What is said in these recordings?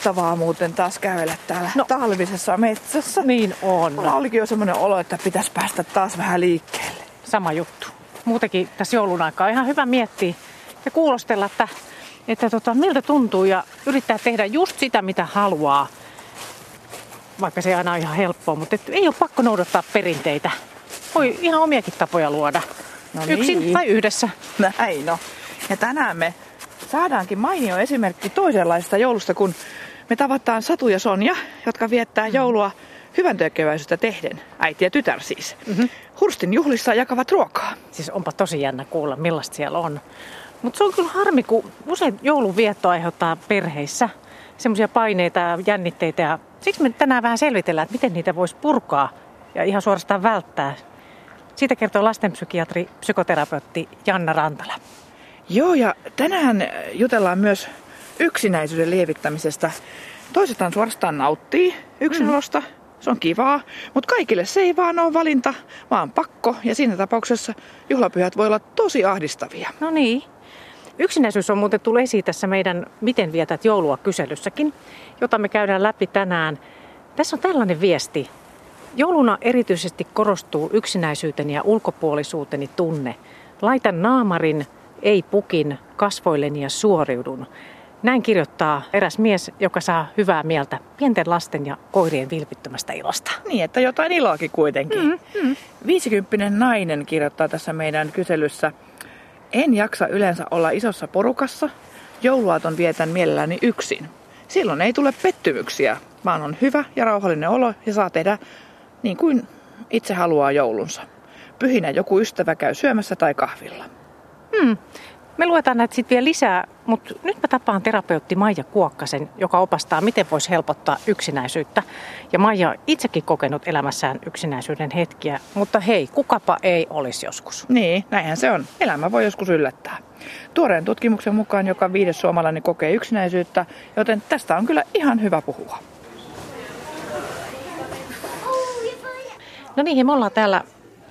Mahtavaa muuten taas kävellä täällä no. talvisessa metsässä. Niin on. Mulla olikin jo semmoinen olo, että pitäisi päästä taas vähän liikkeelle. Sama juttu. Muutenkin tässä joulun aikaa ihan hyvä miettiä ja kuulostella, että, että tota, miltä tuntuu ja yrittää tehdä just sitä, mitä haluaa. Vaikka se ei aina ole ihan helppoa, mutta et ei ole pakko noudattaa perinteitä. Voi ihan omiakin tapoja luoda. No niin. Yksin tai yhdessä. Näin no. Ja tänään me saadaankin mainio esimerkki toisenlaista joulusta, kun me tavataan Satu ja Sonja, jotka viettää mm. joulua hyvän työkeväisyyttä tehden. Äiti ja tytär siis. Mm-hmm. Hurstin juhlissa jakavat ruokaa. Siis onpa tosi jännä kuulla, millaista siellä on. Mutta se on kyllä harmi, kun usein joulun vietto aiheuttaa perheissä semmoisia paineita ja jännitteitä. Ja siksi me tänään vähän selvitellään, että miten niitä voisi purkaa ja ihan suorastaan välttää. Siitä kertoo lastenpsykiatri, psykoterapeutti Janna Rantala. Joo, ja tänään jutellaan myös yksinäisyyden lievittämisestä. Toisetaan suorastaan nauttii yksinolosta, mm. se on kivaa, mutta kaikille se ei vaan ole valinta, vaan pakko. Ja siinä tapauksessa juhlapyhät voi olla tosi ahdistavia. No niin. Yksinäisyys on muuten tullut esiin tässä meidän Miten vietät joulua kyselyssäkin, jota me käydään läpi tänään. Tässä on tällainen viesti. Jouluna erityisesti korostuu yksinäisyyteni ja ulkopuolisuuteni tunne. Laitan naamarin, ei pukin, kasvoilleni ja suoriudun. Näin kirjoittaa eräs mies, joka saa hyvää mieltä pienten lasten ja koirien vilpittömästä ilosta. Niin, että jotain iloakin kuitenkin. Mm, mm. 50 nainen kirjoittaa tässä meidän kyselyssä. En jaksa yleensä olla isossa porukassa. Jouluaaton vietän mielelläni yksin. Silloin ei tule pettymyksiä, vaan on hyvä ja rauhallinen olo ja saa tehdä niin kuin itse haluaa joulunsa. Pyhinä joku ystävä käy syömässä tai kahvilla. Hmm. Me luetaan näitä sitten vielä lisää, mutta nyt mä tapaan terapeutti Maija Kuokkasen, joka opastaa, miten voisi helpottaa yksinäisyyttä. Ja Maija itsekin kokenut elämässään yksinäisyyden hetkiä, mutta hei, kukapa ei olisi joskus. Niin, näinhän se on. Elämä voi joskus yllättää. Tuoreen tutkimuksen mukaan joka viides suomalainen kokee yksinäisyyttä, joten tästä on kyllä ihan hyvä puhua. No niin, me ollaan täällä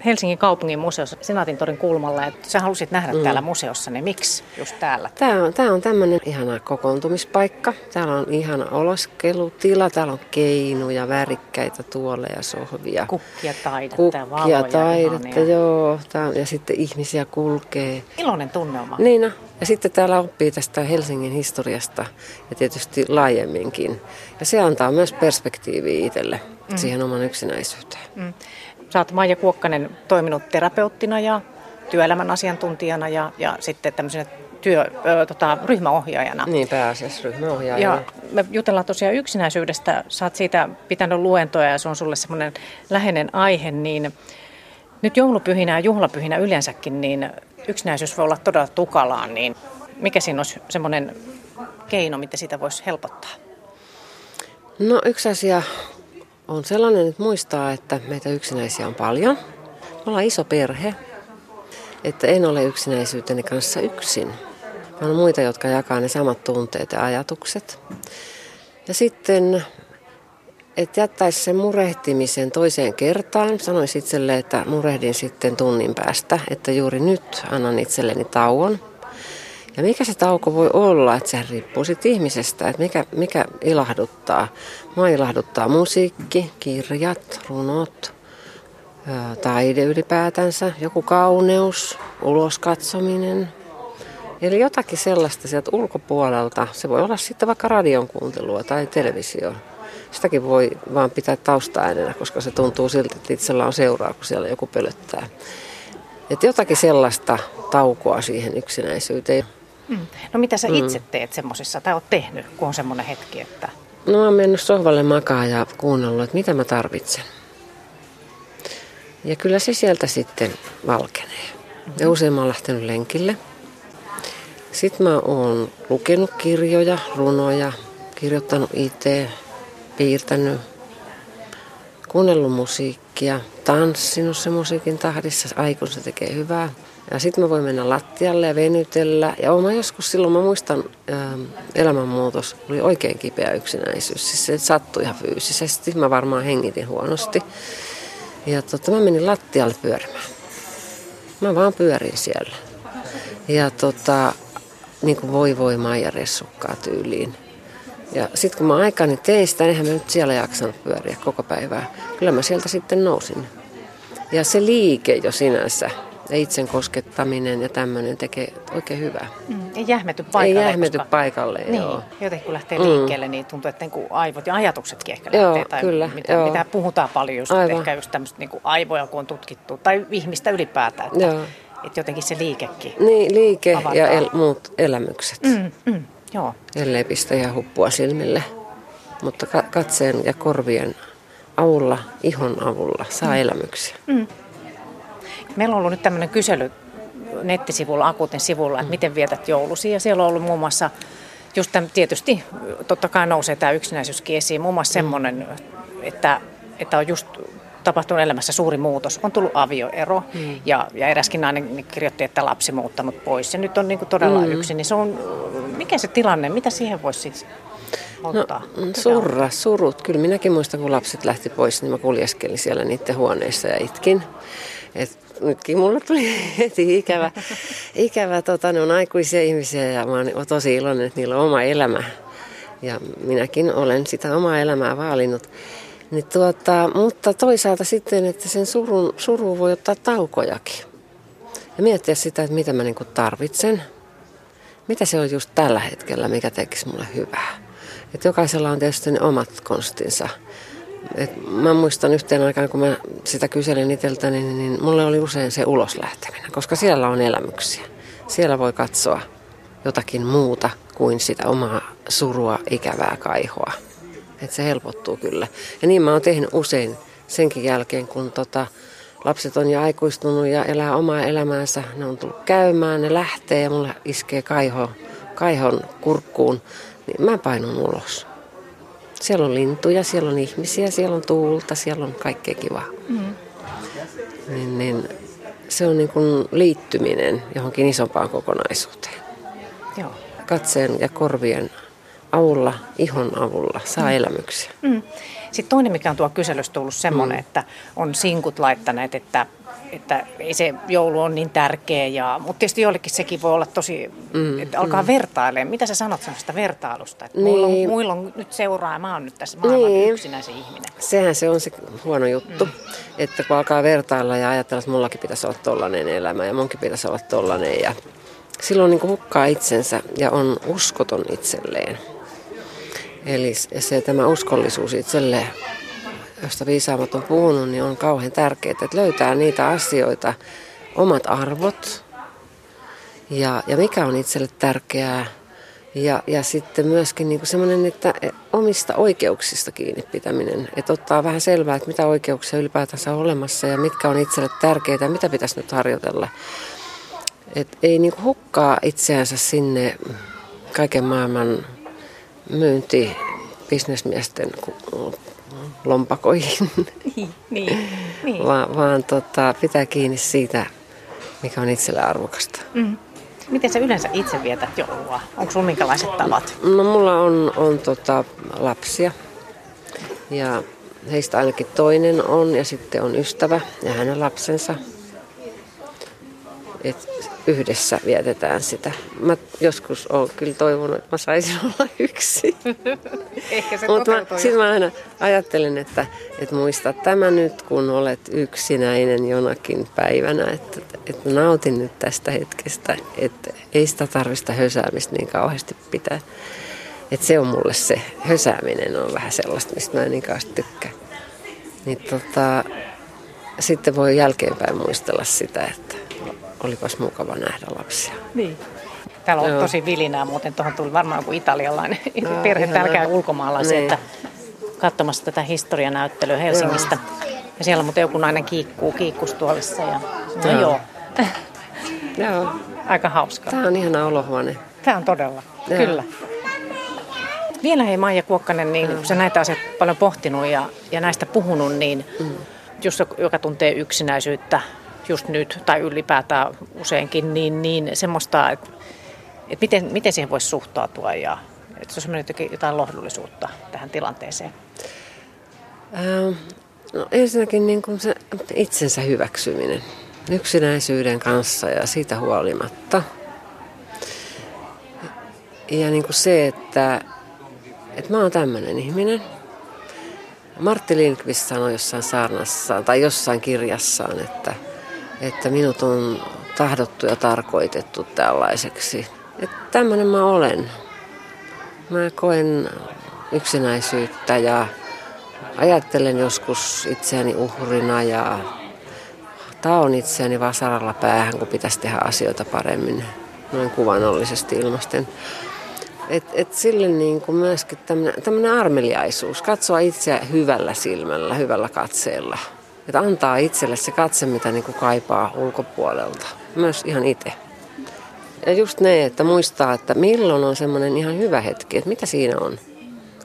Helsingin kaupungin museossa Senaatintorin kulmalla, että sä halusit nähdä mm. täällä museossa, niin miksi just täällä? Tämä on, tämä on tämmöinen ihana kokoontumispaikka. Täällä on ihana oloskelutila, täällä on keinuja, värikkäitä tuoleja, sohvia. Kukkia taidetta Kukkia, ja valoja. taidetta, joo. Tää, ja sitten ihmisiä kulkee. Iloinen tunnelma. Niin no. Ja sitten täällä oppii tästä Helsingin historiasta ja tietysti laajemminkin. Ja se antaa myös perspektiiviä itselle mm. siihen oman yksinäisyyteen. Mm. Sä oot Maija Kuokkanen toiminut terapeuttina ja työelämän asiantuntijana ja, ja sitten tämmöisenä työ, ö, tota, ryhmäohjaajana. Niin, pääasiassa ryhmäohjaajana. Ja me jutellaan tosiaan yksinäisyydestä. Sä oot siitä pitänyt luentoja ja se on sulle semmoinen läheinen aihe, niin nyt joulupyhinä ja juhlapyhinä yleensäkin, niin yksinäisyys voi olla todella tukalaan, niin mikä siinä olisi semmoinen keino, miten sitä voisi helpottaa? No yksi asia on sellainen, että muistaa, että meitä yksinäisiä on paljon. Me ollaan iso perhe, että en ole yksinäisyyteni kanssa yksin. On muita, jotka jakaa ne samat tunteet ja ajatukset. Ja sitten, että jättäisi sen murehtimisen toiseen kertaan. Sanoisin itselle, että murehdin sitten tunnin päästä, että juuri nyt annan itselleni tauon. Ja mikä se tauko voi olla, että se riippuu sitten ihmisestä, että mikä, mikä ilahduttaa. Mua ilahduttaa musiikki, kirjat, runot, taide ylipäätänsä, joku kauneus, uloskatsominen. Eli jotakin sellaista sieltä ulkopuolelta. Se voi olla sitten vaikka radion kuuntelua tai televisio. Sitäkin voi vaan pitää taustaäänenä, koska se tuntuu siltä, että itsellä on seuraa, kun siellä joku pölöttää. Että jotakin sellaista taukoa siihen yksinäisyyteen. Mm. No mitä sä mm. itse teet semmoisissa, tai oot tehnyt, kun on semmoinen hetki, että... No mä oon mennyt sohvalle makaa ja kuunnellut, että mitä mä tarvitsen. Ja kyllä se sieltä sitten valkenee. Mm-hmm. Ja usein mä oon lähtenyt lenkille. Sitten mä oon lukenut kirjoja, runoja, kirjoittanut itse, piirtänyt, kuunnellut musiikkia, tanssinut se musiikin tahdissa, ai kun se tekee hyvää. Ja sitten mä voin mennä lattialle ja venytellä. Ja oma joskus silloin, mä muistan, ähm, elämänmuutos oli oikein kipeä yksinäisyys. Siis se sattui ihan fyysisesti. Mä varmaan hengitin huonosti. Ja tota, mä menin lattialle pyörimään. Mä vaan pyörin siellä. Ja tota, niin kuin voi voi Maija Ressukkaa tyyliin. Ja sitten kun mä aikani tein sitä, niin mä nyt siellä jaksanut pyöriä koko päivää. Kyllä mä sieltä sitten nousin. Ja se liike jo sinänsä, ja itsen koskettaminen ja tämmöinen tekee oikein hyvää. Mm, ei jähmety paikalle. Ei jähmety koska... paikalle, niin, joo. Jotenkin kun lähtee Mm. liikkeelle, niin tuntuu, että niin aivot ja ajatuksetkin ehkä Joo, lähtee. Tai kyllä, mitä, joo. mitä puhutaan paljon just, että Aivan. ehkä just tämmöistä niin aivoja, kun on tutkittu, tai ihmistä ylipäätään. Että, Joo. että jotenkin se liikekin. Niin, liike Avataan. ja el, muut elämykset. Mm, mm, joo. Ellei pistä ihan huppua silmille. Mutta ka- katseen ja korvien avulla, ihon avulla saa elämyksiä. Meillä on ollut nyt tämmöinen kysely nettisivulla, Akuutin sivulla, että miten vietät joulusi. Ja siellä on ollut muun muassa, just tämän, tietysti totta kai nousee tämä yksinäisyyskin esiin, muun muassa semmoinen, että, että on just tapahtunut elämässä suuri muutos. On tullut avioero ja, ja eräskin nainen kirjoitti, että lapsi muuttanut pois ja nyt on niin kuin todella mm. yksin. Niin se on, mikä se tilanne, mitä siihen voisi siis No, ottaa? Mikä surra, surut. Kyllä minäkin muistan, kun lapset lähti pois, niin mä kuljeskelin siellä niiden huoneissa ja itkin. Et nytkin mulle tuli heti ikävä, ikävä tota, ne on aikuisia ihmisiä ja mä oon tosi iloinen, että niillä on oma elämä. Ja minäkin olen sitä omaa elämää vaalinut. Niin tuota, mutta toisaalta sitten, että sen surun, suruun voi ottaa taukojakin. Ja miettiä sitä, että mitä mä niinku tarvitsen. Mitä se on just tällä hetkellä, mikä tekisi mulle hyvää. Et jokaisella on tietysti ne omat konstinsa. Et mä muistan yhteen aikaan, kun mä sitä kyselin itseltäni, niin, niin mulle oli usein se ulos lähteminen, koska siellä on elämyksiä. Siellä voi katsoa jotakin muuta kuin sitä omaa surua, ikävää kaihoa. Et se helpottuu kyllä. Ja niin mä oon tehnyt usein senkin jälkeen, kun tota, lapset on jo aikuistunut ja elää omaa elämäänsä. Ne on tullut käymään, ne lähtee ja mulle iskee kaiho, kaihon kurkkuun. Niin mä painun ulos. Siellä on lintuja, siellä on ihmisiä, siellä on tuulta, siellä on kaikkea kivaa. Mm. Niin, niin, se on niin kuin liittyminen johonkin isompaan kokonaisuuteen. Joo. Katseen ja korvien avulla, ihon avulla saa elämyksiä. Mm. Sitten toinen, mikä on tuo kyselystä tullut semmoinen, mm. että on sinkut laittaneet, että, että ei se joulu on niin tärkeä. Ja, mutta tietysti joillekin sekin voi olla tosi, mm. että alkaa mm. vertailemaan. Mitä sä sanot semmoista vertailusta? Että niin. muilla, on, muilla on nyt seuraa ja mä oon nyt tässä maailman Niin. yksinäisen ihminen. Sehän se on se huono juttu, mm. että kun alkaa vertailla ja ajatella, että mullakin pitäisi olla tollainen elämä ja munkin pitäisi olla tollainen. Ja silloin niin hukkaa itsensä ja on uskoton itselleen. Eli se tämä uskollisuus itselleen, josta viisaammat on puhunut, niin on kauhean tärkeää, että löytää niitä asioita, omat arvot ja, ja mikä on itselle tärkeää. Ja, ja sitten myöskin niin semmoinen, että omista oikeuksista kiinni pitäminen. Että ottaa vähän selvää, että mitä oikeuksia ylipäätänsä on olemassa ja mitkä on itselle tärkeitä ja mitä pitäisi nyt harjoitella. Et ei niin hukkaa itseänsä sinne kaiken maailman myynti bisnesmiesten lompakoihin, Niin, niin. niin. vaan, vaan tota, pitää kiinni siitä, mikä on itselle arvokasta. Mm. Miten sä yleensä itse vietät joulua? Onko sulla minkälaiset tavat? No mulla on, on tota, lapsia ja heistä ainakin toinen on ja sitten on ystävä ja hänen lapsensa. Et yhdessä vietetään sitä. Mä joskus olen kyllä toivonut, että mä saisin olla yksi. Ehkä se Mutta mä, sit mä aina ajattelen, että, että muista tämä nyt, kun olet yksinäinen jonakin päivänä, että, että nautin nyt tästä hetkestä, että ei sitä tarvista hösäämistä niin kauheasti pitää. Että se on mulle se, hösääminen on vähän sellaista, mistä mä en niin kauheasti tykkää. Niin tota, sitten voi jälkeenpäin muistella sitä, että olipas mukava nähdä lapsia. Niin. Täällä on Joo. tosi vilinää, muuten tuohon tuli varmaan joku italialainen No, perhe. Täällä käy ulkomaalaisia, Niin. että katsomassa tätä historianäyttelyä Helsingistä. Ja siellä muuten joku nainen kiikkuu kiikkustuolissa. Ja, no Joo. joo, Joo, aika hauskaa. tämä on ihana olohuone. Tämä on todella, Joo. kyllä. Vielä hei Maija Kuokkanen, niin kun sä näitä asioita paljon pohtinut ja, ja näistä puhunut, niin mm. just joka tuntee yksinäisyyttä just nyt tai ylipäätään useinkin, niin, niin semmoista, että, että miten, miten siihen voisi suhtautua ja että se on jotain lohdullisuutta tähän tilanteeseen. Ähm, No ensinnäkin niin kuin se itsensä hyväksyminen yksinäisyyden kanssa ja siitä huolimatta. Ja niin kuin se, että että mä oon tämmöinen ihminen. Martti Lindqvist sanoi jossain saarnassaan tai jossain kirjassaan, että, että minut on tahdottu ja tarkoitettu tällaiseksi. Että tämmöinen mä olen. Mä koen yksinäisyyttä ja ajattelen joskus itseäni uhrina ja taon itseäni vasaralla päähän, kun pitäisi tehdä asioita paremmin, noin kuvannollisesti ilmasten. Et, et sille niin kuin myöskin tämmöinen armeliaisuus, katsoa itseä hyvällä silmällä, hyvällä katseella. Että antaa itselle se katse, mitä niin kuin kaipaa ulkopuolelta, myös ihan itse. Ja just ne, että muistaa, että milloin on semmoinen ihan hyvä hetki, että mitä siinä on.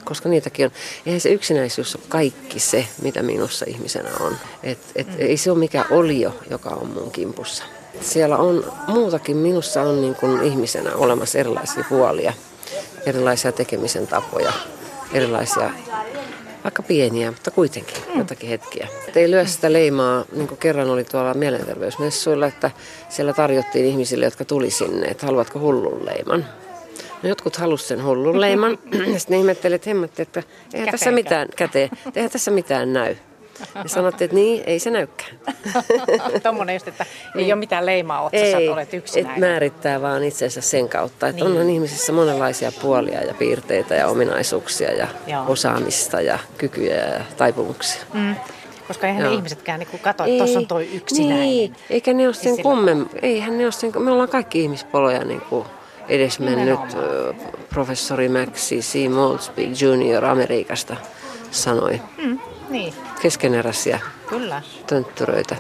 Koska niitäkin on. Eihän se yksinäisyys ole kaikki se, mitä minussa ihmisenä on. Et, et, mm. Ei se ole mikään olio, joka on mun kimpussa. Siellä on muutakin. Minussa on niin kuin ihmisenä olemassa erilaisia puolia, erilaisia tekemisen tapoja, erilaisia vaikka pieniä, mutta kuitenkin mm. jotakin hetkiä. Et ei lyö sitä leimaa, niin kuin kerran oli tuolla mielenterveysmessuilla, että siellä tarjottiin ihmisille, jotka tuli sinne, että haluatko hullun leiman. No jotkut halusivat sen hullun leiman, ja sitten ne ihmetteli, että hemmetti, että eihän tässä mitään käteen, eihän tässä mitään näy. Ja sanottiin, että niin, ei se näykään. Tuommoinen just, että niin. ei ole mitään leimaa otsassa, ei, että olet yksinäinen. Et määrittää vaan itsensä sen kautta, että niin. onhan ihmisissä monenlaisia puolia ja piirteitä ja ominaisuuksia ja Joo. osaamista ja kykyjä ja taipumuksia. Mm. Koska eihän Joo. ne ihmisetkään niin katso, että tuossa on toi yksinäinen. Niin, eikä ne ole sen kummen, eihän ne ole sen, me ollaan kaikki ihmispoloja niin kuin edesmennyt professori Maxi C. Maltsby Jr. Amerikasta sanoi. Mm, niin. Keskeneräisiä Kyllä. tönttyröitä.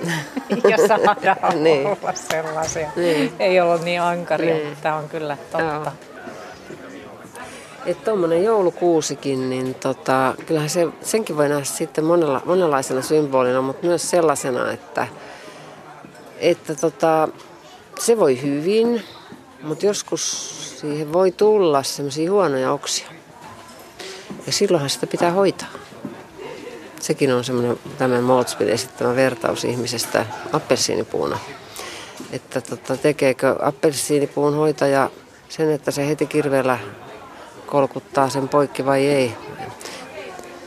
ja saadaan niin. olla sellaisia. Niin. Ei ollut niin ankaria. Niin. Tämä on kyllä totta. Joo. Että tuommoinen joulukuusikin, niin tota, kyllähän se, senkin voi nähdä sitten monella, monenlaisena symbolina, mutta myös sellaisena, että, että tota, se voi hyvin, mutta joskus siihen voi tulla semmoisia huonoja oksia. Ja silloinhan sitä pitää hoitaa. Sekin on semmoinen tämän Moltspin esittämä vertaus ihmisestä appelsiinipuuna. Että tota, tekeekö appelsiinipuun hoitaja sen, että se heti kirveellä kolkuttaa sen poikki vai ei.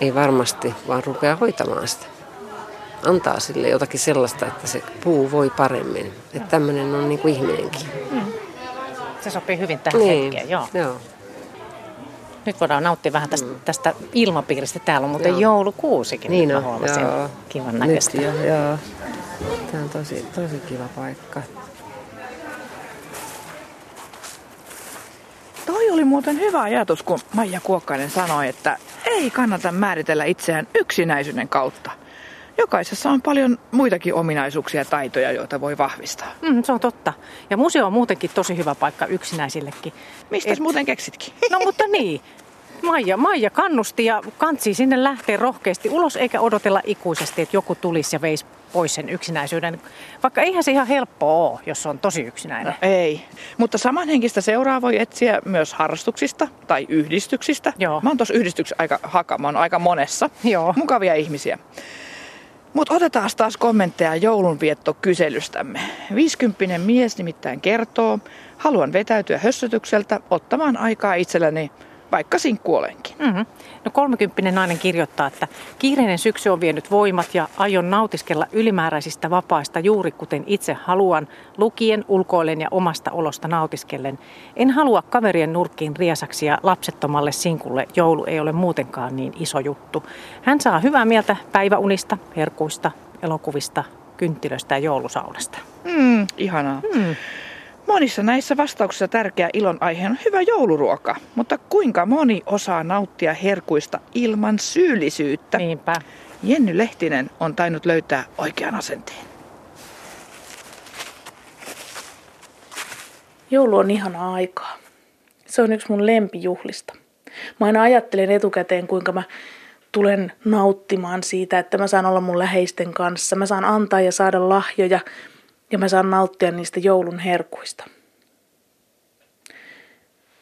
Ei varmasti, vaan rupeaa hoitamaan sitä. Antaa sille jotakin sellaista, että se puu voi paremmin. Että tämmöinen on niin kuin ihminenkin. Mm. Se sopii hyvin tähän niin. hetkeen, joo. joo. Nyt voidaan nauttia vähän tästä, mm. tästä ilmapiiristä. Täällä on muuten joo. joulukuusikin. Niin on, joo. Kivan näköistä. Nyt jo, joo. Tämä on tosi, tosi kiva paikka. Toi oli muuten hyvä ajatus, kun Maija Kuokkainen sanoi, että ei kannata määritellä itseään yksinäisyyden kautta. Jokaisessa on paljon muitakin ominaisuuksia ja taitoja, joita voi vahvistaa. Mm, se on totta. Ja museo on muutenkin tosi hyvä paikka yksinäisillekin. Mistä Et... muuten keksitkin? No mutta niin. Maija, Maija kannusti ja kantsi sinne lähteä rohkeasti ulos eikä odotella ikuisesti, että joku tulisi ja veisi pois sen yksinäisyyden. Vaikka eihän se ihan helppoa ole, jos on tosi yksinäinen. No, ei. Mutta samanhenkistä seuraa voi etsiä myös harrastuksista tai yhdistyksistä. Joo. Mä oon tuossa yhdistyksessä aika haka, mä oon aika monessa. Joo. Mukavia ihmisiä. Mutta otetaan taas kommentteja joulunviettokyselystämme. 50 mies nimittäin kertoo, haluan vetäytyä hössötykseltä ottamaan aikaa itselleni vaikka sinkkuolenkin. Mm-hmm. No 30 nainen kirjoittaa, että kiireinen syksy on vienyt voimat ja aion nautiskella ylimääräisistä vapaista juuri kuten itse haluan, lukien, ulkoilen ja omasta olosta nautiskellen. En halua kaverien nurkkiin riesaksi ja lapsettomalle sinkulle joulu ei ole muutenkaan niin iso juttu. Hän saa hyvää mieltä päiväunista, herkuista, elokuvista, kynttilöstä ja joulusaunasta. Mm, ihanaa. Mm. Monissa näissä vastauksissa tärkeä ilon aihe on hyvä jouluruoka, mutta kuinka moni osaa nauttia herkuista ilman syyllisyyttä? Niinpä. Jenny Lehtinen on tainnut löytää oikean asenteen. Joulu on ihana aikaa. Se on yksi mun lempijuhlista. Mä aina ajattelen etukäteen, kuinka mä tulen nauttimaan siitä, että mä saan olla mun läheisten kanssa. Mä saan antaa ja saada lahjoja ja mä saan nauttia niistä joulun herkuista.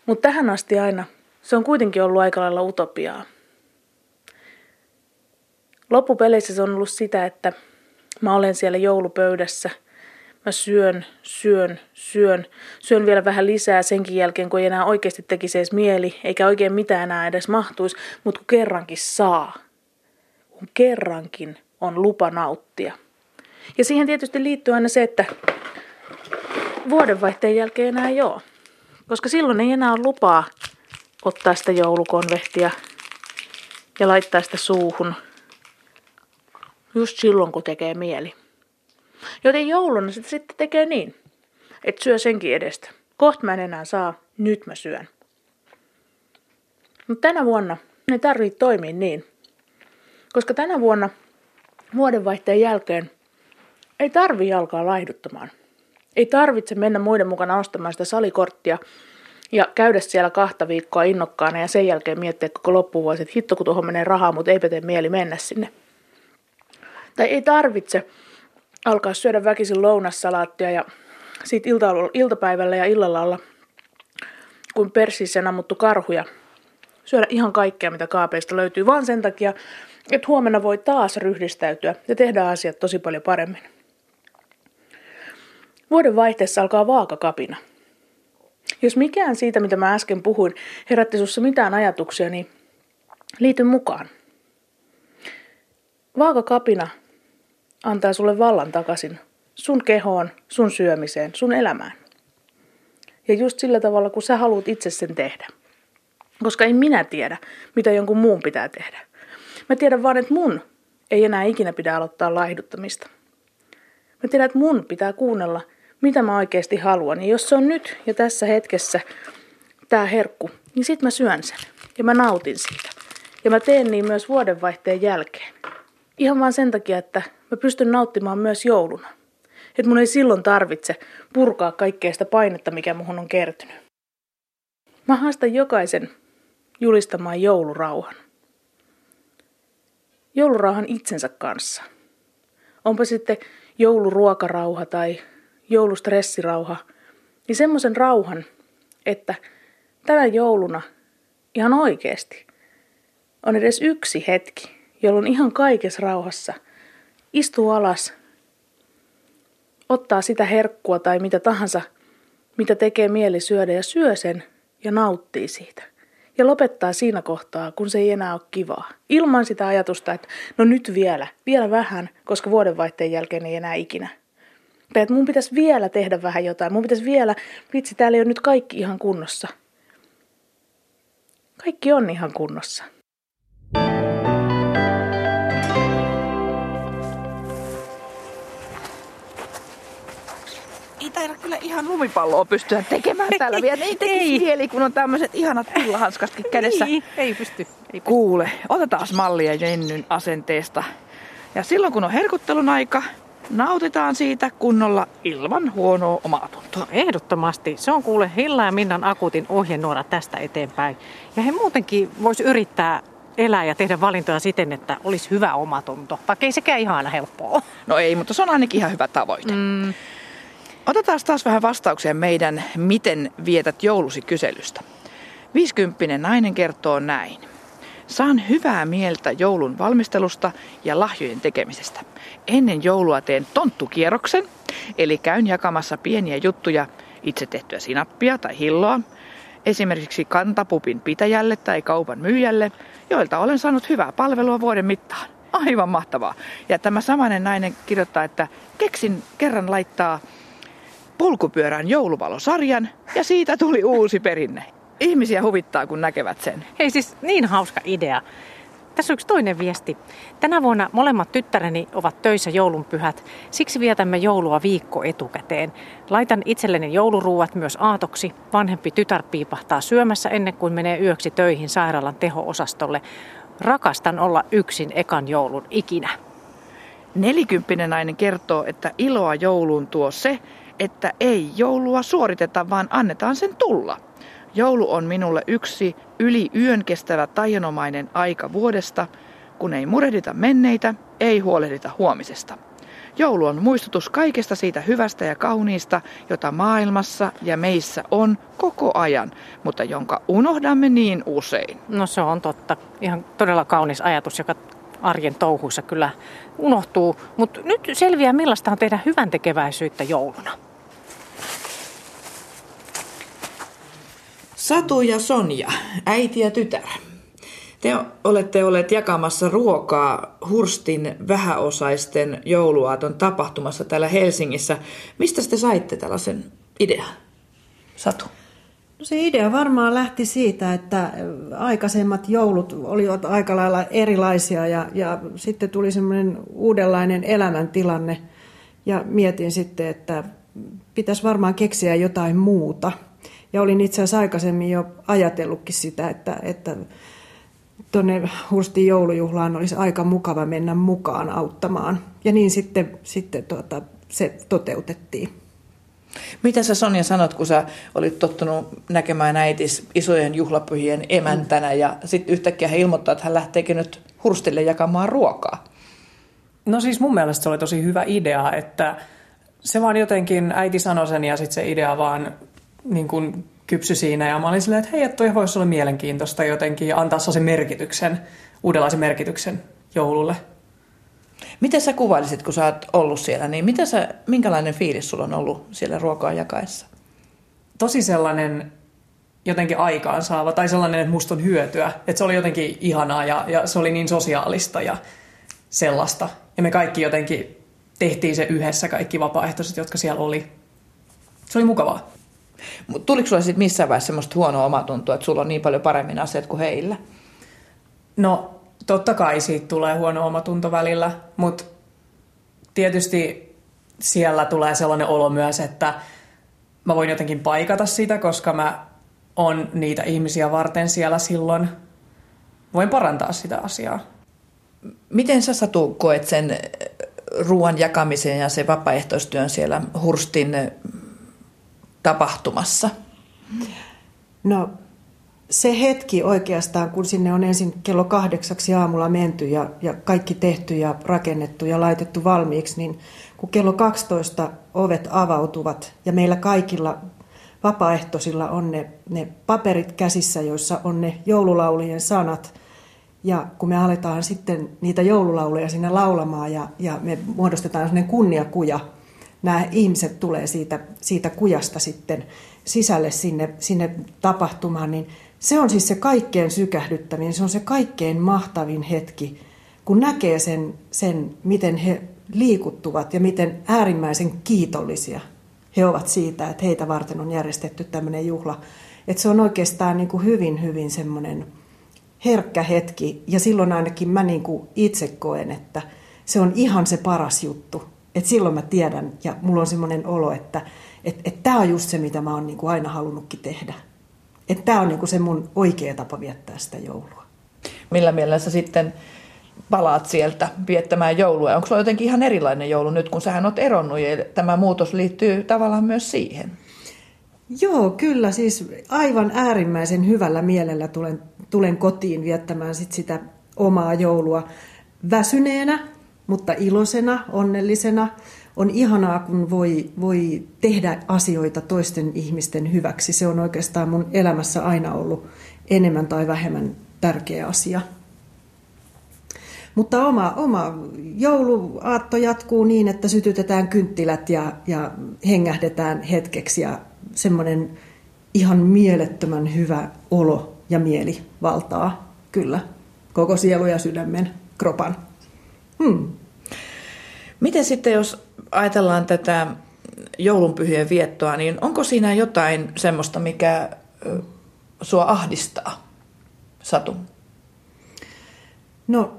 Mutta tähän asti aina se on kuitenkin ollut aika lailla utopiaa. Loppupeleissä se on ollut sitä, että mä olen siellä joulupöydässä. Mä syön, syön, syön. Syön vielä vähän lisää senkin jälkeen, kun ei enää oikeasti tekisi edes mieli, eikä oikein mitään enää edes mahtuisi, mutta kun kerrankin saa. Kun kerrankin on lupa nauttia. Ja siihen tietysti liittyy aina se, että vuodenvaihteen jälkeen enää ei ole. Koska silloin ei enää ole lupaa ottaa sitä joulukonvehtia ja laittaa sitä suuhun. Just silloin, kun tekee mieli. Joten jouluna sitä sitten tekee niin, että syö senkin edestä. Kohta mä en enää saa, nyt mä syön. Mutta tänä vuonna ne tarvii toimia niin. Koska tänä vuonna vuodenvaihteen jälkeen ei tarvi alkaa laihduttamaan. Ei tarvitse mennä muiden mukana ostamaan sitä salikorttia ja käydä siellä kahta viikkoa innokkaana ja sen jälkeen miettiä koko loppuvuosi, että hitto kun tuohon menee rahaa, mutta eipä tee mieli mennä sinne. Tai ei tarvitse alkaa syödä väkisin lounassalaattia ja siitä ilta, iltapäivällä ja illalla olla kuin persiisen ammuttu karhuja. Syödä ihan kaikkea, mitä kaapeista löytyy, vaan sen takia, että huomenna voi taas ryhdistäytyä ja tehdä asiat tosi paljon paremmin. Vuoden vaihteessa alkaa vaakakapina. Jos mikään siitä, mitä mä äsken puhuin, herätti sussa mitään ajatuksia, niin liity mukaan. Vaakakapina antaa sulle vallan takaisin sun kehoon, sun syömiseen, sun elämään. Ja just sillä tavalla, kun sä haluat itse sen tehdä. Koska ei minä tiedä, mitä jonkun muun pitää tehdä. Mä tiedän vaan, että mun ei enää ikinä pidä aloittaa laihduttamista. Mä tiedän, että mun pitää kuunnella, mitä mä oikeasti haluan. Ja jos se on nyt ja tässä hetkessä tää herkku, niin sit mä syön sen. Ja mä nautin siitä. Ja mä teen niin myös vuodenvaihteen jälkeen. Ihan vaan sen takia, että mä pystyn nauttimaan myös jouluna. Että mun ei silloin tarvitse purkaa kaikkea sitä painetta, mikä muhun on kertynyt. Mä haastan jokaisen julistamaan joulurauhan. Joulurauhan itsensä kanssa. Onpa sitten jouluruokarauha tai joulustressirauha, niin semmoisen rauhan, että tänä jouluna ihan oikeasti on edes yksi hetki, jolloin ihan kaikessa rauhassa istuu alas, ottaa sitä herkkua tai mitä tahansa, mitä tekee mieli syödä ja syö sen ja nauttii siitä. Ja lopettaa siinä kohtaa, kun se ei enää ole kivaa. Ilman sitä ajatusta, että no nyt vielä, vielä vähän, koska vuodenvaihteen jälkeen ei enää ikinä. Tai että mun pitäisi vielä tehdä vähän jotain. Mun pitäisi vielä, vitsi, täällä ei ole nyt kaikki ihan kunnossa. Kaikki on ihan kunnossa. Ei taida kyllä ihan lumipalloa pystyä tekemään täällä vielä. Ei tekisi mieli, kun on tämmöiset ihanat pillahanskatkin kädessä. Ei, ei pysty. Ei pysty. Kuule, otetaan mallia Jennyn asenteesta. Ja silloin kun on herkuttelun aika, nautitaan siitä kunnolla ilman huonoa omatuntoa. Ehdottomasti. Se on kuule Hilla ja Minnan akuutin ohjenuora tästä eteenpäin. Ja he muutenkin vois yrittää elää ja tehdä valintoja siten, että olisi hyvä omatunto. Vaikka ei sekään ihan aina helppoa. No ei, mutta se on ainakin ihan hyvä tavoite. Mm. Otetaan taas vähän vastauksia meidän Miten vietät joulusi kyselystä. 50 nainen kertoo näin. Saan hyvää mieltä joulun valmistelusta ja lahjojen tekemisestä. Ennen joulua teen tonttukierroksen, eli käyn jakamassa pieniä juttuja, itse tehtyä sinappia tai hilloa, esimerkiksi kantapupin pitäjälle tai kaupan myyjälle, joilta olen saanut hyvää palvelua vuoden mittaan. Aivan mahtavaa. Ja tämä samainen nainen kirjoittaa, että keksin kerran laittaa polkupyörään jouluvalosarjan ja siitä tuli uusi perinne. Ihmisiä huvittaa, kun näkevät sen. Hei siis niin hauska idea. Tässä on yksi toinen viesti. Tänä vuonna molemmat tyttäreni ovat töissä joulunpyhät, siksi vietämme joulua viikko etukäteen. Laitan itselleni jouluruuat myös aatoksi. Vanhempi tytär piipahtaa syömässä ennen kuin menee yöksi töihin sairaalan teho-osastolle. Rakastan olla yksin ekan joulun ikinä. Nelikymppinen nainen kertoo, että iloa jouluun tuo se, että ei joulua suoriteta, vaan annetaan sen tulla. Joulu on minulle yksi yli yön kestävä taianomainen aika vuodesta, kun ei murehdita menneitä, ei huolehdita huomisesta. Joulu on muistutus kaikesta siitä hyvästä ja kauniista, jota maailmassa ja meissä on koko ajan, mutta jonka unohdamme niin usein. No se on totta. Ihan todella kaunis ajatus, joka arjen touhuissa kyllä unohtuu. Mutta nyt selviää, millaista on tehdä hyvän tekeväisyyttä jouluna. Satu ja Sonja, äiti ja tytär. Te olette olleet jakamassa ruokaa Hurstin vähäosaisten jouluaaton tapahtumassa täällä Helsingissä. Mistä te saitte tällaisen idean? Satu. No se idea varmaan lähti siitä, että aikaisemmat joulut olivat aika lailla erilaisia ja, ja sitten tuli semmoinen uudenlainen elämäntilanne ja mietin sitten, että pitäisi varmaan keksiä jotain muuta. Ja olin itse asiassa aikaisemmin jo ajatellutkin sitä, että, että tuonne Hurstin joulujuhlaan olisi aika mukava mennä mukaan auttamaan. Ja niin sitten, sitten tuota, se toteutettiin. Mitä sä Sonja sanot, kun sä olit tottunut näkemään äitis isojen juhlapyhien emäntänä ja sitten yhtäkkiä hän ilmoittaa, että hän lähteekin nyt Hurstille jakamaan ruokaa? No siis mun mielestä se oli tosi hyvä idea, että se vaan jotenkin, äiti sanoi sen ja sitten se idea vaan niin kuin kypsy siinä ja mä olin silleen, että hei, että toi voisi olla mielenkiintoista jotenkin ja antaa sen merkityksen, uudenlaisen merkityksen joululle. Miten sä kuvailisit, kun sä oot ollut siellä, niin mitä sä, minkälainen fiilis sulla on ollut siellä ruokaa jakaessa? Tosi sellainen jotenkin aikaansaava tai sellainen, että musta on hyötyä. Että se oli jotenkin ihanaa ja, ja se oli niin sosiaalista ja sellaista. Ja me kaikki jotenkin tehtiin se yhdessä, kaikki vapaaehtoiset, jotka siellä oli. Se oli mukavaa. Mutta tuliko sulla sitten missään vaiheessa semmoista huonoa omatuntoa, että sulla on niin paljon paremmin asiat kuin heillä? No totta kai siitä tulee huono omatunto välillä, mutta tietysti siellä tulee sellainen olo myös, että mä voin jotenkin paikata sitä, koska mä on niitä ihmisiä varten siellä silloin. Voin parantaa sitä asiaa. Miten sä Satu koet sen ruoan jakamisen ja se vapaaehtoistyön siellä Hurstin tapahtumassa? No se hetki oikeastaan, kun sinne on ensin kello kahdeksaksi aamulla menty ja, ja kaikki tehty ja rakennettu ja laitettu valmiiksi, niin kun kello 12 ovet avautuvat ja meillä kaikilla vapaaehtoisilla on ne, ne paperit käsissä, joissa on ne joululaulujen sanat. Ja kun me aletaan sitten niitä joululauluja sinne laulamaan ja, ja me muodostetaan sellainen kunniakuja, nämä ihmiset tulee siitä, siitä kujasta sitten sisälle sinne, sinne tapahtumaan, niin se on siis se kaikkein sykähdyttävin, se on se kaikkein mahtavin hetki, kun näkee sen, sen, miten he liikuttuvat ja miten äärimmäisen kiitollisia he ovat siitä, että heitä varten on järjestetty tämmöinen juhla. Että se on oikeastaan niin kuin hyvin, hyvin semmoinen herkkä hetki. Ja silloin ainakin mä niin kuin itse koen, että se on ihan se paras juttu. Että silloin mä tiedän ja mulla on semmoinen olo, että että et tämä on just se, mitä mä oon niin kuin aina halunnutkin tehdä. Että tämä on niin kuin se mun oikea tapa viettää sitä joulua. Millä mielellä sä sitten palaat sieltä viettämään joulua? Onko sulla jotenkin ihan erilainen joulu nyt, kun sähän oot eronnut ja tämä muutos liittyy tavallaan myös siihen? Joo, kyllä. Siis aivan äärimmäisen hyvällä mielellä tulen, tulen kotiin viettämään sit sitä omaa joulua väsyneenä, mutta iloisena, onnellisena. On ihanaa, kun voi, voi tehdä asioita toisten ihmisten hyväksi. Se on oikeastaan mun elämässä aina ollut enemmän tai vähemmän tärkeä asia. Mutta oma, oma jouluaatto jatkuu niin, että sytytetään kynttilät ja, ja hengähdetään hetkeksi ja semmoinen ihan mielettömän hyvä olo ja mieli valtaa kyllä koko sielu ja sydämen, kropan. Hmm. Miten sitten, jos ajatellaan tätä joulunpyhien viettoa, niin onko siinä jotain semmoista, mikä sua ahdistaa, Satu? No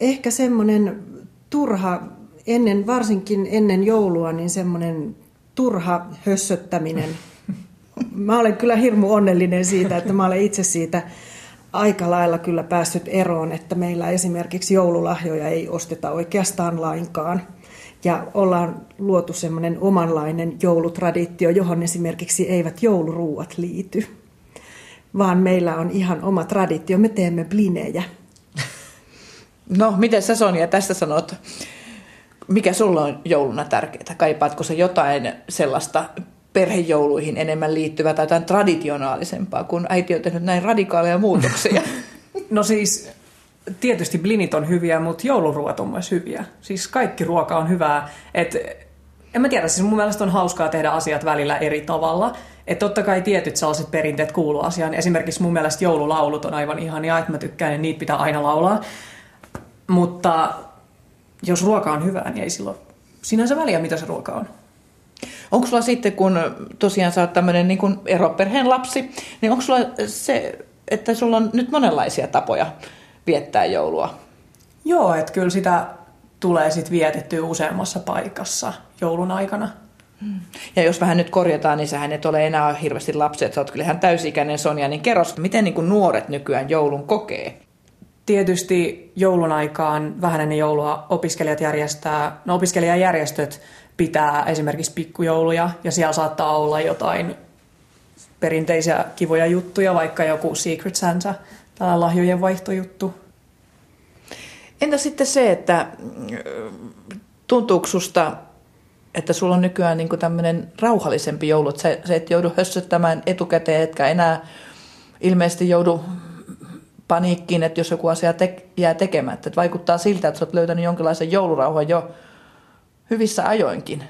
ehkä semmoinen turha, ennen, varsinkin ennen joulua, niin semmoinen turha hössöttäminen. Mä olen kyllä hirmu onnellinen siitä, että mä olen itse siitä aika lailla kyllä päässyt eroon, että meillä esimerkiksi joululahjoja ei osteta oikeastaan lainkaan. Ja ollaan luotu semmoinen omanlainen joulutraditio, johon esimerkiksi eivät jouluruuat liity. Vaan meillä on ihan oma traditio, me teemme blinejä. No, miten sä Sonja tästä sanot? Mikä sulla on jouluna tärkeää? Kaipaatko se jotain sellaista perhejouluihin enemmän liittyvää tai jotain traditionaalisempaa, kun äiti on tehnyt näin radikaaleja muutoksia? no siis tietysti blinit on hyviä, mutta jouluruoat on myös hyviä. Siis kaikki ruoka on hyvää. Et, en mä tiedä, siis mun mielestä on hauskaa tehdä asiat välillä eri tavalla. Että totta kai tietyt sellaiset perinteet kuuluu asiaan. Esimerkiksi mun mielestä joululaulut on aivan ihania, että mä tykkään ja niitä pitää aina laulaa. Mutta jos ruoka on hyvää, niin ei silloin sinänsä väliä, mitä se ruoka on. Onko sulla sitten, kun tosiaan sä oot tämmöinen niin eroperheen lapsi, niin onko sulla se, että sulla on nyt monenlaisia tapoja viettää joulua? Joo, että kyllä sitä tulee sitten vietettyä useammassa paikassa joulun aikana. Ja jos vähän nyt korjataan, niin sähän et ole enää hirveästi lapsi, että sä oot kyllä ihan täysikäinen Sonja, niin kerros, miten niin kuin nuoret nykyään joulun kokee? Tietysti joulun aikaan vähän ennen joulua opiskelijat järjestää, no opiskelijajärjestöt pitää esimerkiksi pikkujouluja ja siellä saattaa olla jotain perinteisiä kivoja juttuja, vaikka joku Secret Santa, tai lahjojen vaihtojuttu. Entä sitten se, että tuntuuko susta, että sulla on nykyään niin tämmöinen rauhallisempi joulu, että sä et joudu hössöttämään etukäteen, etkä enää ilmeisesti joudu paniikkiin, että jos joku asia te- jää tekemättä. Että vaikuttaa siltä, että sä oot löytänyt jonkinlaisen joulurauhan jo hyvissä ajoinkin.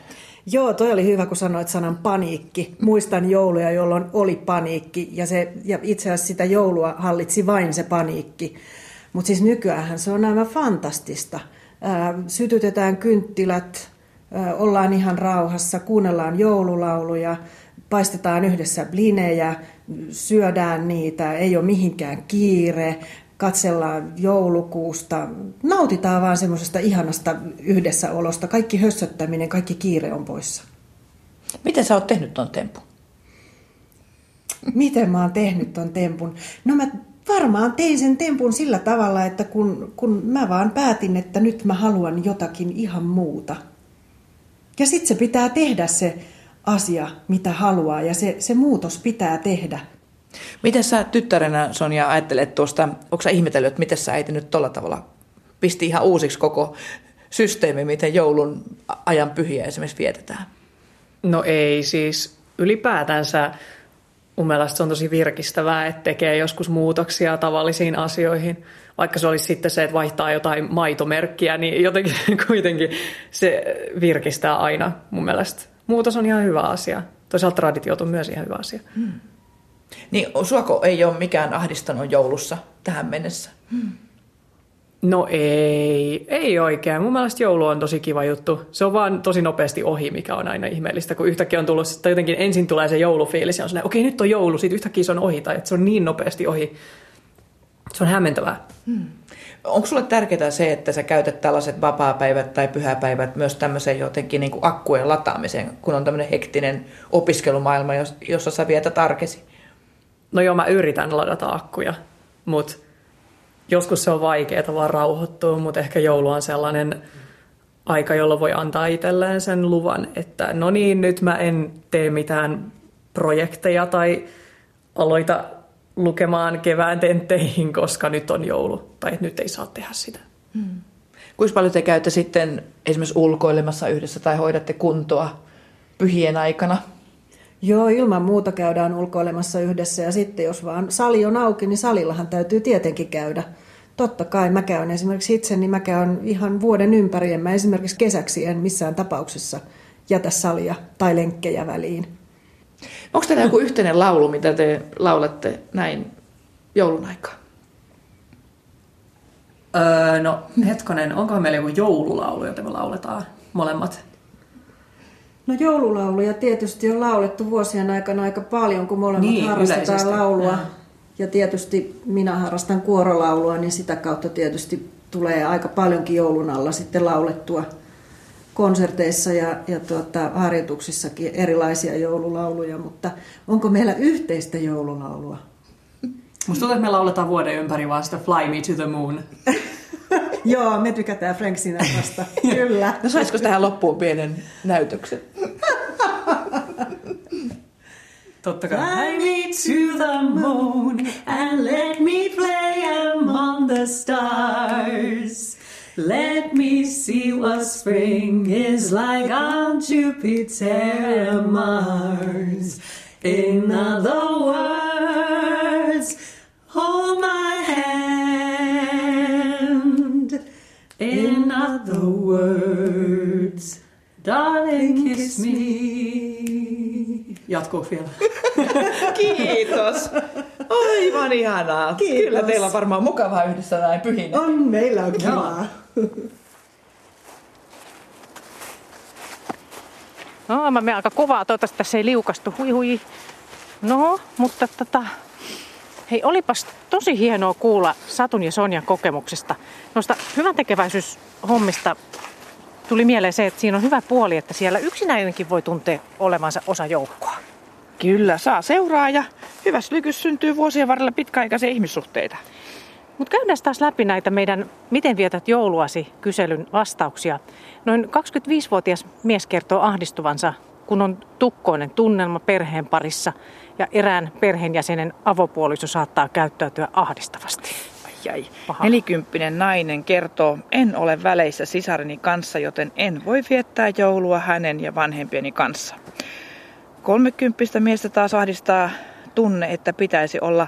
Joo, toi oli hyvä, kun sanoit sanan paniikki. Muistan jouluja, jolloin oli paniikki ja, se, ja itse asiassa sitä joulua hallitsi vain se paniikki. Mutta siis nykyään se on aivan fantastista. Ää, sytytetään kynttilät, ollaan ihan rauhassa, kuunnellaan joululauluja, paistetaan yhdessä blinejä, syödään niitä, ei ole mihinkään kiire, katsellaan joulukuusta, nautitaan vaan semmoisesta ihanasta yhdessäolosta. Kaikki hössöttäminen, kaikki kiire on poissa. Miten sä oot tehnyt ton tempun? Miten mä oon tehnyt ton tempun? No mä varmaan tein sen tempun sillä tavalla, että kun, kun mä vaan päätin, että nyt mä haluan jotakin ihan muuta. Ja sitten se pitää tehdä se asia, mitä haluaa, ja se, se muutos pitää tehdä. Miten sä tyttärenä, Sonja, ajattelet tuosta, onko sä ihmetellyt, että miten sä äiti nyt tolla tavalla pisti ihan uusiksi koko systeemi, miten joulun ajan pyhiä esimerkiksi vietetään? No ei siis ylipäätänsä mun mielestä se on tosi virkistävää, että tekee joskus muutoksia tavallisiin asioihin. Vaikka se olisi sitten se, että vaihtaa jotain maitomerkkiä, niin jotenkin kuitenkin se virkistää aina mun mielestä. Muutos on ihan hyvä asia. Toisaalta traditiot on myös ihan hyvä asia. Hmm. Niin suoko ei ole mikään ahdistanut joulussa tähän mennessä? Hmm. No ei, ei oikein. Mun mielestä joulu on tosi kiva juttu. Se on vaan tosi nopeasti ohi, mikä on aina ihmeellistä, kun yhtäkkiä on tullut, tai jotenkin ensin tulee se joulufiilis ja on sellainen, okei nyt on joulu, sitten yhtäkkiä se on ohi, tai että se on niin nopeasti ohi. Se on hämmentävää. Hmm. Onko sulle tärkeää se, että sä käytät tällaiset vapaa-päivät tai pyhäpäivät myös tämmöiseen jotenkin niin kuin akkujen lataamiseen, kun on tämmöinen hektinen opiskelumaailma, jossa sä vietät arkesi? No joo, mä yritän ladata akkuja, mutta joskus se on vaikeaa vaan rauhoittua, mutta ehkä joulu on sellainen aika, jolloin voi antaa itselleen sen luvan, että no niin, nyt mä en tee mitään projekteja tai aloita lukemaan kevään tentteihin, koska nyt on joulu, tai nyt ei saa tehdä sitä. Hmm. Kuinka paljon te käytte sitten esimerkiksi ulkoilemassa yhdessä tai hoidatte kuntoa pyhien aikana? Joo, ilman muuta käydään ulkoilemassa yhdessä ja sitten jos vaan sali on auki, niin salillahan täytyy tietenkin käydä. Totta kai mä käyn esimerkiksi itse, niin mä käyn ihan vuoden ympäri. En mä esimerkiksi kesäksi en missään tapauksessa jätä salia tai lenkkejä väliin. Onko teillä joku yhteinen laulu, mitä te laulatte näin joulun aikaan? Öö, no hetkonen, onko meillä joku joululaulu, jota me lauletaan molemmat? No joululauluja tietysti on laulettu vuosien aikana aika paljon, kun molemmat niin, harrastetaan yleisesti. laulua. Ja. ja tietysti minä harrastan kuorolaulua, niin sitä kautta tietysti tulee aika paljonkin joulun alla sitten laulettua konserteissa ja, ja tuota, harjoituksissakin erilaisia joululauluja, mutta onko meillä yhteistä joululaulua? Musta tuntuu, että me lauletaan vuoden ympäri vaan sitä Fly Me to the Moon. Joo, me tykätään Frank Sinatrasta, kyllä. No saisiko tähän loppuun pienen näytöksen? Totta kai. Fly me to the moon and let me play among the stars. Let me see what spring is like on Jupiter and Mars. In other words, words, darling kiss me. Jatkuu vielä. Kiitos. Aivan ihanaa. Kiitos. Kyllä teillä on varmaan mukavaa yhdessä näin pyhinä. On, meillä on kivaa. No, mä menen aika kovaa, toivottavasti tässä ei liukastu. Hui hui. No, mutta tota, hei, olipas tosi hienoa kuulla Satun ja Sonjan kokemuksesta. Noista hyvän tekeväisyyshommista tuli mieleen se, että siinä on hyvä puoli, että siellä yksinäinenkin voi tuntea olevansa osa joukkoa. Kyllä, saa seuraa ja hyvässä lykys syntyy vuosien varrella pitkäaikaisia ihmissuhteita. Mutta käydään taas läpi näitä meidän Miten vietät jouluasi kyselyn vastauksia. Noin 25-vuotias mies kertoo ahdistuvansa, kun on tukkoinen tunnelma perheen parissa ja erään perheenjäsenen avopuoliso saattaa käyttäytyä ahdistavasti. Ai ai. Paha. Nelikymppinen nainen kertoo, en ole väleissä sisareni kanssa, joten en voi viettää joulua hänen ja vanhempieni kanssa. Kolmekymppistä miestä taas ahdistaa tunne, että pitäisi olla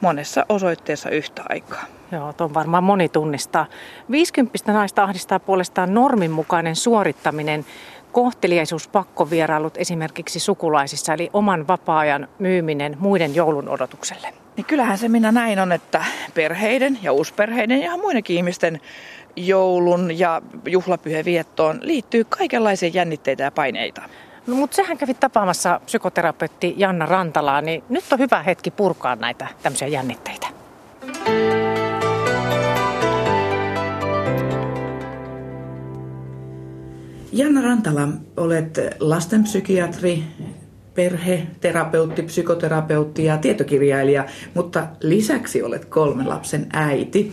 monessa osoitteessa yhtä aikaa. Joo, tuon varmaan moni tunnistaa. 50 naista ahdistaa puolestaan normin mukainen suorittaminen, kohteliaisuus, pakkovierailut esimerkiksi sukulaisissa, eli oman vapaa-ajan myyminen muiden joulun odotukselle. Niin kyllähän se minä näin on, että perheiden ja uusperheiden ja ihan muidenkin ihmisten joulun ja juhlapyhän viettoon liittyy kaikenlaisia jännitteitä ja paineita. No, mutta sehän kävi tapaamassa psykoterapeutti Janna Rantalaa, niin nyt on hyvä hetki purkaa näitä tämmöisiä jännitteitä. Janna Rantala, olet lastenpsykiatri, perheterapeutti, psykoterapeutti ja tietokirjailija, mutta lisäksi olet kolmen lapsen äiti.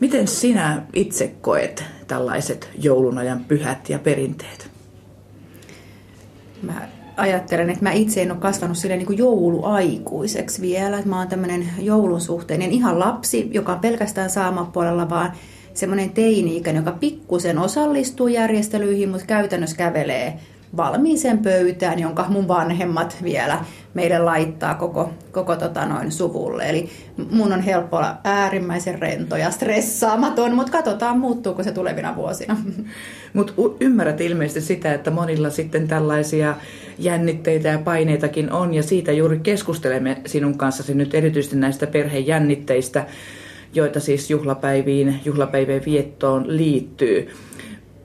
Miten sinä itse koet tällaiset joulunajan pyhät ja perinteet? Mä ajattelen, että mä itse en ole kasvanut sille niin jouluaikuiseksi vielä. Että mä oon tämmöinen joulun suhteen, ihan lapsi, joka on pelkästään saamapuolella, vaan semmoinen teini-ikäinen, joka pikkusen osallistuu järjestelyihin, mutta käytännössä kävelee valmiiseen pöytään, jonka mun vanhemmat vielä meille laittaa koko, koko tota noin suvulle. Eli mun on helppo olla äärimmäisen rento ja stressaamaton, mutta katsotaan muuttuuko se tulevina vuosina. Mutta ymmärrät ilmeisesti sitä, että monilla sitten tällaisia jännitteitä ja paineitakin on, ja siitä juuri keskustelemme sinun kanssasi nyt erityisesti näistä perhejännitteistä, joita siis juhlapäiviin, juhlapäivien viettoon liittyy.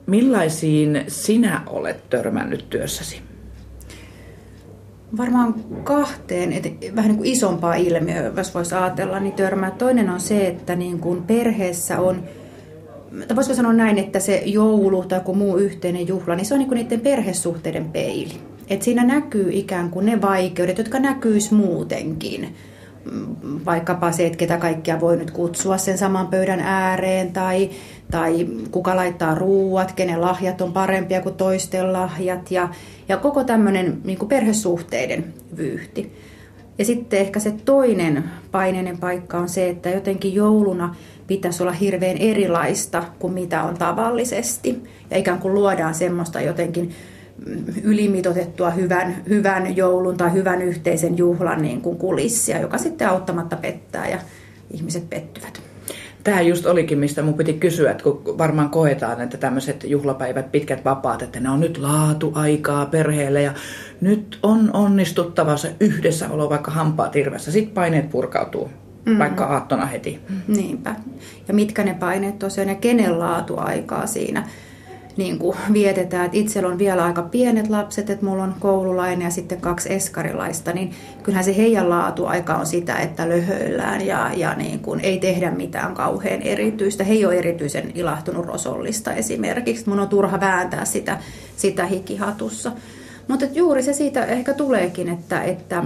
Millaisiin sinä olet törmännyt työssäsi? Varmaan kahteen, että vähän niin kuin isompaa ilmiöä, jos voisi ajatella, niin törmää. Toinen on se, että niin kuin perheessä on, tai voisiko sanoa näin, että se joulu tai joku muu yhteinen juhla, niin se on niin kuin niiden perhesuhteiden peili. Et siinä näkyy ikään kuin ne vaikeudet, jotka näkyis muutenkin. Vaikkapa se, että ketä kaikkia voi nyt kutsua sen saman pöydän ääreen, tai, tai kuka laittaa ruuat, kenen lahjat on parempia kuin toisten lahjat, ja, ja koko tämmöinen niin perhesuhteiden vyyhti. Ja sitten ehkä se toinen paineinen paikka on se, että jotenkin jouluna pitäisi olla hirveän erilaista kuin mitä on tavallisesti. Ja ikään kuin luodaan semmoista jotenkin ylimitotettua hyvän, hyvän joulun tai hyvän yhteisen juhlan niin kuin kulissia, joka sitten auttamatta pettää ja ihmiset pettyvät. Tämä just olikin, mistä mun piti kysyä, että kun varmaan koetaan, että tämmöiset juhlapäivät, pitkät vapaat, että ne on nyt laatuaikaa perheelle ja nyt on onnistuttava se yhdessäolo vaikka hampaa tirvessä. Sitten paineet purkautuu, mm-hmm. vaikka aattona heti. Niinpä. Ja mitkä ne paineet tosiaan ja kenen laatuaikaa siinä niin kuin vietetään. Että itsellä on vielä aika pienet lapset, että mulla on koululainen ja sitten kaksi eskarilaista, niin kyllähän se heidän laatuaika on sitä, että löhöillään ja, ja niin kuin ei tehdä mitään kauhean erityistä. He ei ole erityisen ilahtunut rosollista esimerkiksi. Mun on turha vääntää sitä, sitä hikihatussa. Mutta juuri se siitä ehkä tuleekin, että, että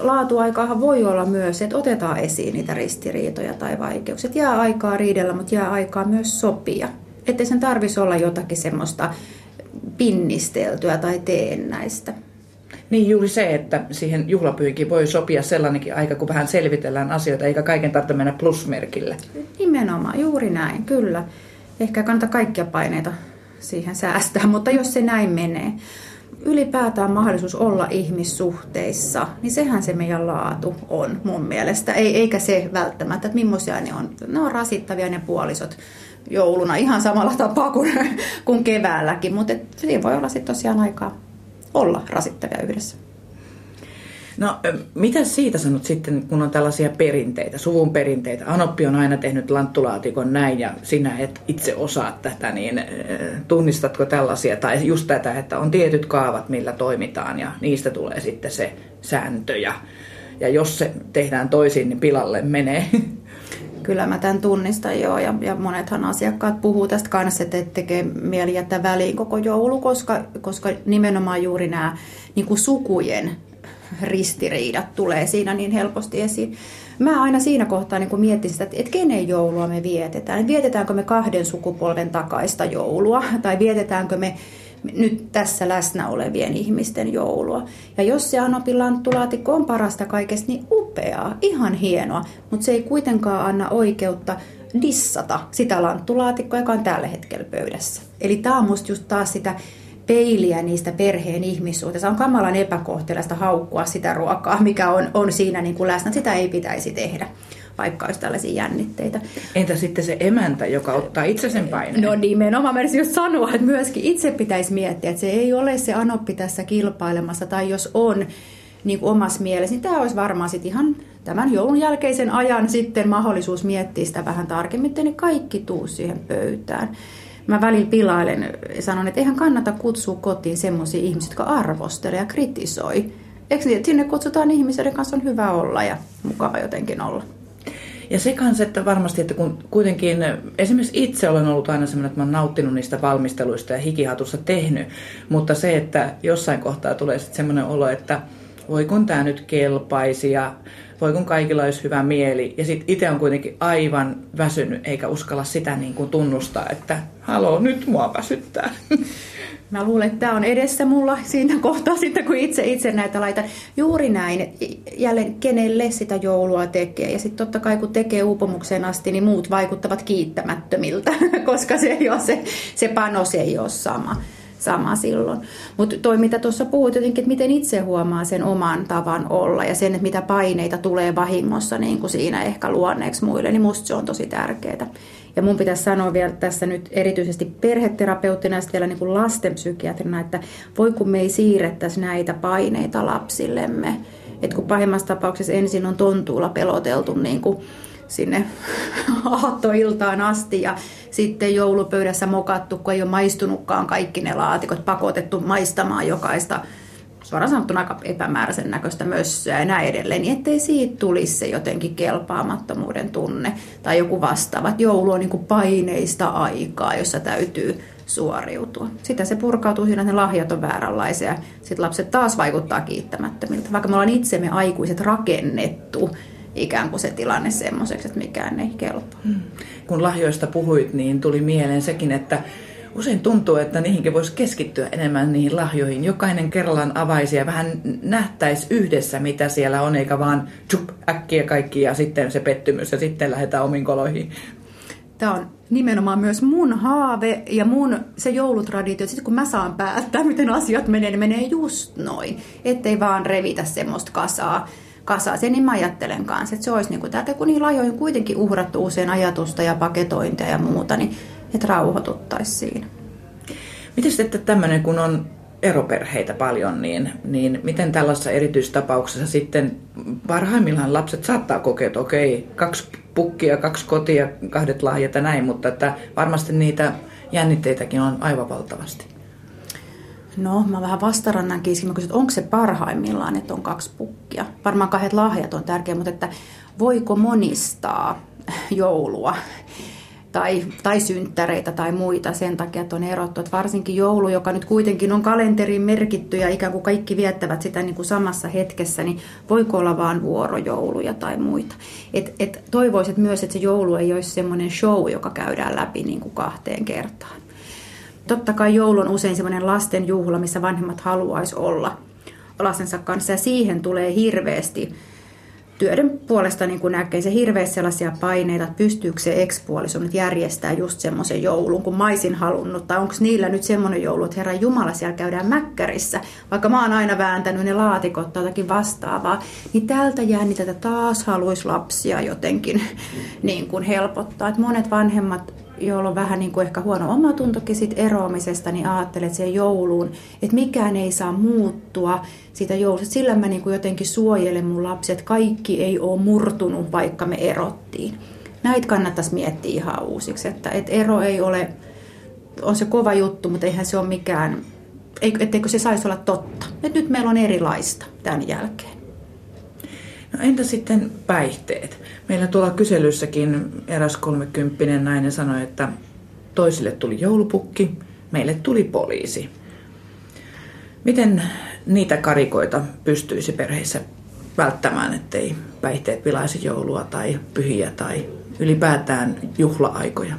laatuaikaahan voi olla myös, että otetaan esiin niitä ristiriitoja tai vaikeuksia. Jää aikaa riidellä, mutta jää aikaa myös sopia ettei sen tarvitsisi olla jotakin semmoista pinnisteltyä tai teennäistä. Niin juuri se, että siihen juhlapyhinkin voi sopia sellainenkin aika, kun vähän selvitellään asioita, eikä kaiken tarvitse mennä plusmerkille. Nimenomaan, juuri näin, kyllä. Ehkä kannata kaikkia paineita siihen säästää, mutta jos se näin menee. Ylipäätään mahdollisuus olla ihmissuhteissa, niin sehän se meidän laatu on mun mielestä. Ei, eikä se välttämättä, että millaisia ne on. Ne on rasittavia ne puolisot jouluna ihan samalla tapaa kuin, kuin keväälläkin, mutta siinä voi olla sitten tosiaan aikaa olla rasittavia yhdessä. No, mitä siitä sanot sitten, kun on tällaisia perinteitä, suvun perinteitä? Anoppi on aina tehnyt lanttulaatikon näin ja sinä et itse osaa tätä, niin tunnistatko tällaisia? Tai just tätä, että on tietyt kaavat, millä toimitaan ja niistä tulee sitten se sääntö ja, ja jos se tehdään toisin, niin pilalle menee. Kyllä mä tämän tunnistan joo ja, ja monethan asiakkaat puhuu tästä kanssa, että tekee mieli jättää väliin koko joulu, koska, koska nimenomaan juuri nämä niin kuin sukujen ristiriidat tulee siinä niin helposti esiin. Mä aina siinä kohtaa niin mietin sitä, että kenen joulua me vietetään. Vietetäänkö me kahden sukupolven takaista joulua tai vietetäänkö me nyt tässä läsnä olevien ihmisten joulua. Ja jos se Anopin lanttulaatikko on parasta kaikesta, niin upeaa, ihan hienoa, mutta se ei kuitenkaan anna oikeutta dissata sitä lanttulaatikkoa, joka on tällä hetkellä pöydässä. Eli tämä on musta just taas sitä peiliä niistä perheen ihmissuhteista. On kamalan epäkohtelaista haukkua sitä ruokaa, mikä on, on siinä niin kuin läsnä. Sitä ei pitäisi tehdä vaikka olisi tällaisia jännitteitä. Entä sitten se emäntä, joka ottaa itse sen paineen? No nimenomaan, mä just sanoa, että myöskin itse pitäisi miettiä, että se ei ole se anoppi tässä kilpailemassa, tai jos on niin kuin omassa mielessä, niin tämä olisi varmaan sitten ihan tämän joulun jälkeisen ajan sitten mahdollisuus miettiä sitä vähän tarkemmin, että ne kaikki tuu siihen pöytään mä välillä pilailen ja sanon, että eihän kannata kutsua kotiin semmoisia ihmisiä, jotka arvostelee ja kritisoi. Eikö niin, että sinne kutsutaan ihmisiä, joiden kanssa on hyvä olla ja mukava jotenkin olla. Ja se kanssa, että varmasti, että kun kuitenkin esimerkiksi itse olen ollut aina sellainen, että mä olen nauttinut niistä valmisteluista ja hikihatussa tehnyt, mutta se, että jossain kohtaa tulee sitten semmoinen olo, että voi kun tämä nyt kelpaisi ja voi kun kaikilla olisi hyvä mieli. Ja sitten itse on kuitenkin aivan väsynyt, eikä uskalla sitä niin kuin tunnustaa, että haloo, nyt mua väsyttää. Mä luulen, että tämä on edessä mulla siinä kohtaa sitten, kun itse, itse näitä laitan. Juuri näin, jälleen kenelle sitä joulua tekee. Ja sitten totta kai kun tekee uupumukseen asti, niin muut vaikuttavat kiittämättömiltä, koska se, ei ole se, se panos ei ole sama sama silloin. Mutta toi, mitä tuossa puhuit jotenkin, että miten itse huomaa sen oman tavan olla ja sen, että mitä paineita tulee vahingossa niin kuin siinä ehkä luonneeksi muille, niin musta se on tosi tärkeää. Ja mun pitäisi sanoa vielä tässä nyt erityisesti perheterapeuttina ja vielä niin kuin lastenpsykiatrina, että voi kun me ei siirrettäisi näitä paineita lapsillemme. Että kun pahimmassa tapauksessa ensin on tontuulla peloteltu niin kuin sinne aattoiltaan asti ja sitten joulupöydässä mokattu, kun ei ole maistunutkaan kaikki ne laatikot, pakotettu maistamaan jokaista suoraan sanottuna aika epämääräisen näköistä mössöä ja näin edelleen, niin ettei siitä tulisi se jotenkin kelpaamattomuuden tunne tai joku vastaava. Joulu on niin kuin paineista aikaa, jossa täytyy suoriutua. Sitä se purkautuu siinä, että ne lahjat on vääränlaisia. Sitten lapset taas vaikuttaa kiittämättömiltä. Vaikka me ollaan itsemme aikuiset rakennettu ikään kuin se tilanne semmoiseksi, että mikään ei kelpaa. Hmm. Kun lahjoista puhuit, niin tuli mieleen sekin, että usein tuntuu, että niihinkin voisi keskittyä enemmän niihin lahjoihin. Jokainen kerrallaan avaisi ja vähän nähtäisi yhdessä, mitä siellä on, eikä vaan tjup, äkkiä kaikki ja sitten se pettymys ja sitten lähdetään omiin koloihin. Tämä on nimenomaan myös mun haave ja mun se joulutraditio, että sitten kun mä saan päättää, miten asiat menee, niin menee just noin. Ettei vaan revitä semmoista kasaa kasaan. niin mä ajattelen kanssa, että se olisi niin kuin tärkeää, kun niihin lajoihin kuitenkin uhrattu usein ajatusta ja paketointia ja muuta, niin että rauhoituttaisiin siinä. Miten sitten tämmöinen, kun on eroperheitä paljon, niin, niin miten tällaisessa erityistapauksessa sitten parhaimmillaan lapset saattaa kokea, että okei, kaksi pukkia, kaksi kotia, kahdet lahjat ja näin, mutta että varmasti niitä jännitteitäkin on aivan valtavasti. No, mä vähän vastarannan kiskin. Mä kysyn, että onko se parhaimmillaan, että on kaksi pukkia? Varmaan kahdet lahjat on tärkeä, mutta että voiko monistaa joulua? tai, tai synttäreitä tai muita sen takia, että on erottu. Että varsinkin joulu, joka nyt kuitenkin on kalenteriin merkitty ja ikään kuin kaikki viettävät sitä niin kuin samassa hetkessä, niin voiko olla vaan vuorojouluja tai muita. Et, et toivoisit myös, että se joulu ei olisi semmoinen show, joka käydään läpi niin kuin kahteen kertaan. Totta kai joulu on usein semmoinen lasten juhla, missä vanhemmat haluaisi olla lastensa kanssa ja siihen tulee hirveästi työden puolesta niin kuin näkee se hirveästi sellaisia paineita, että pystyykö se ekspuoliso nyt järjestää just semmoisen joulun, kun maisin halunnut, tai onko niillä nyt semmoinen joulu, että Herra Jumala, siellä käydään mäkkärissä, vaikka mä oon aina vääntänyt ne laatikot tai jotakin vastaavaa, niin tältä jännitettä taas haluaisi lapsia jotenkin niin kuin helpottaa. Että monet vanhemmat joilla on vähän niin kuin ehkä huono omatuntokin sit eroamisesta, niin ajattelet siihen jouluun, että mikään ei saa muuttua siitä joulusta. Sillä mä niin kuin jotenkin suojelen mun lapset, että kaikki ei ole murtunut, vaikka me erottiin. Näitä kannattaisi miettiä ihan uusiksi, että, että ero ei ole, on se kova juttu, mutta eihän se ole mikään, etteikö se saisi olla totta. Että nyt meillä on erilaista tämän jälkeen. No entä sitten päihteet? Meillä tuolla kyselyssäkin eräs kolmekymppinen nainen sanoi, että toisille tuli joulupukki, meille tuli poliisi. Miten niitä karikoita pystyisi perheissä välttämään, ettei päihteet pilaisi joulua tai pyhiä tai ylipäätään juhla-aikoja?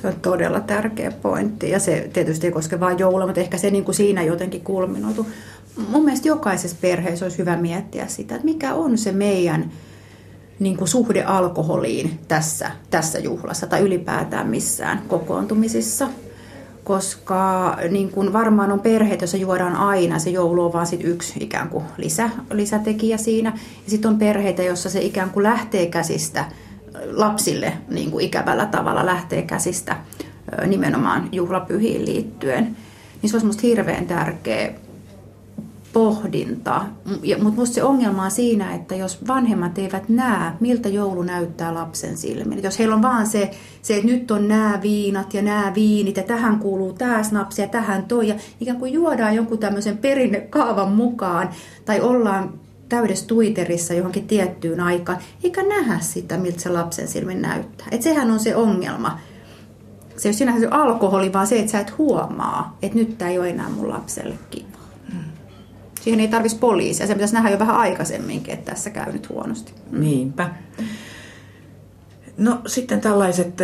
Se on todella tärkeä pointti ja se tietysti ei koske vain joulua, mutta ehkä se niin kuin siinä jotenkin kulminoitu. Mun mielestä jokaisessa perheessä olisi hyvä miettiä sitä, että mikä on se meidän niin kuin suhde alkoholiin tässä, tässä juhlassa tai ylipäätään missään kokoontumisissa. Koska niin kuin varmaan on perheet, joissa juodaan aina, se joulu on vaan sit yksi ikään kuin lisä, lisätekijä siinä. Ja sitten on perheitä, joissa se ikään kuin lähtee käsistä lapsille niin kuin ikävällä tavalla lähtee käsistä nimenomaan juhlapyhiin liittyen. Niin se olisi minusta hirveän tärkeä pohdinta. Mutta minusta se ongelma on siinä, että jos vanhemmat eivät näe, miltä joulu näyttää lapsen silmin. Jos heillä on vaan se, se, että nyt on nämä viinat ja nämä viinit ja tähän kuuluu tämä snapsi ja tähän toi. Ja ikään kuin juodaan jonkun tämmöisen perinnekaavan mukaan tai ollaan täydessä Twitterissa johonkin tiettyyn aikaan, eikä nähdä sitä, miltä se lapsen silmin näyttää. Et sehän on se ongelma. Se ei ole sinänsä alkoholi, vaan se, että sä et huomaa, että nyt tämä ei ole enää mun lapselle kiva. Siihen ei tarvitsisi poliisia. Se pitäisi nähdä jo vähän aikaisemminkin, että tässä käy nyt huonosti. Niinpä. No sitten tällaiset,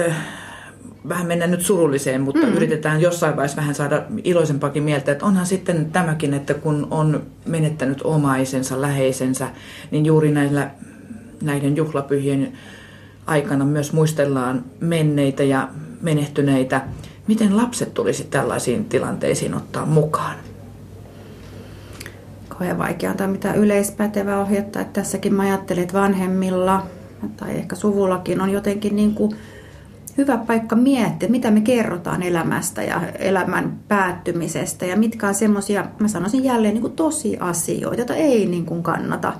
vähän mennään nyt surulliseen, mutta mm. yritetään jossain vaiheessa vähän saada iloisempakin mieltä, että onhan sitten tämäkin, että kun on menettänyt omaisensa, läheisensä, niin juuri näillä, näiden juhlapyhien aikana myös muistellaan menneitä ja menehtyneitä. Miten lapset tulisi tällaisiin tilanteisiin ottaa mukaan? Kauhean vaikea antaa mitään yleispätevää ohjetta. Että tässäkin mä ajattelin, että vanhemmilla tai ehkä suvullakin on jotenkin niin kuin hyvä paikka miettiä, mitä me kerrotaan elämästä ja elämän päättymisestä ja mitkä on semmoisia, mä sanoisin jälleen niin kuin tosiasioita, joita ei niin kuin kannata,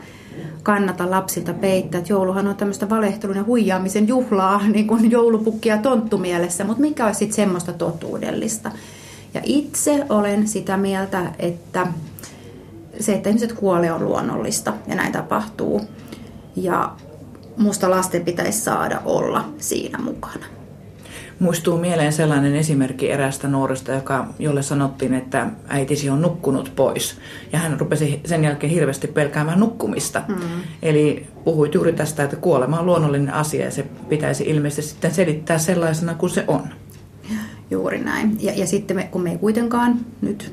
kannata lapsilta peittää. Että jouluhan on tämmöistä valehtelun ja huijaamisen juhlaa, niin kuin joulupukkia tonttumielessä, mutta mikä olisi sitten semmoista totuudellista. Ja itse olen sitä mieltä, että se, että ihmiset kuolee on luonnollista ja näin tapahtuu. Ja musta lasten pitäisi saada olla siinä mukana. Muistuu mieleen sellainen esimerkki erästä nuoresta, joka, jolle sanottiin, että äitisi on nukkunut pois. Ja hän rupesi sen jälkeen hirveästi pelkäämään nukkumista. Mm. Eli puhuit juuri tästä, että kuolema on luonnollinen asia ja se pitäisi ilmeisesti sitten selittää sellaisena kuin se on. Juuri näin. Ja, ja sitten me, kun me ei kuitenkaan nyt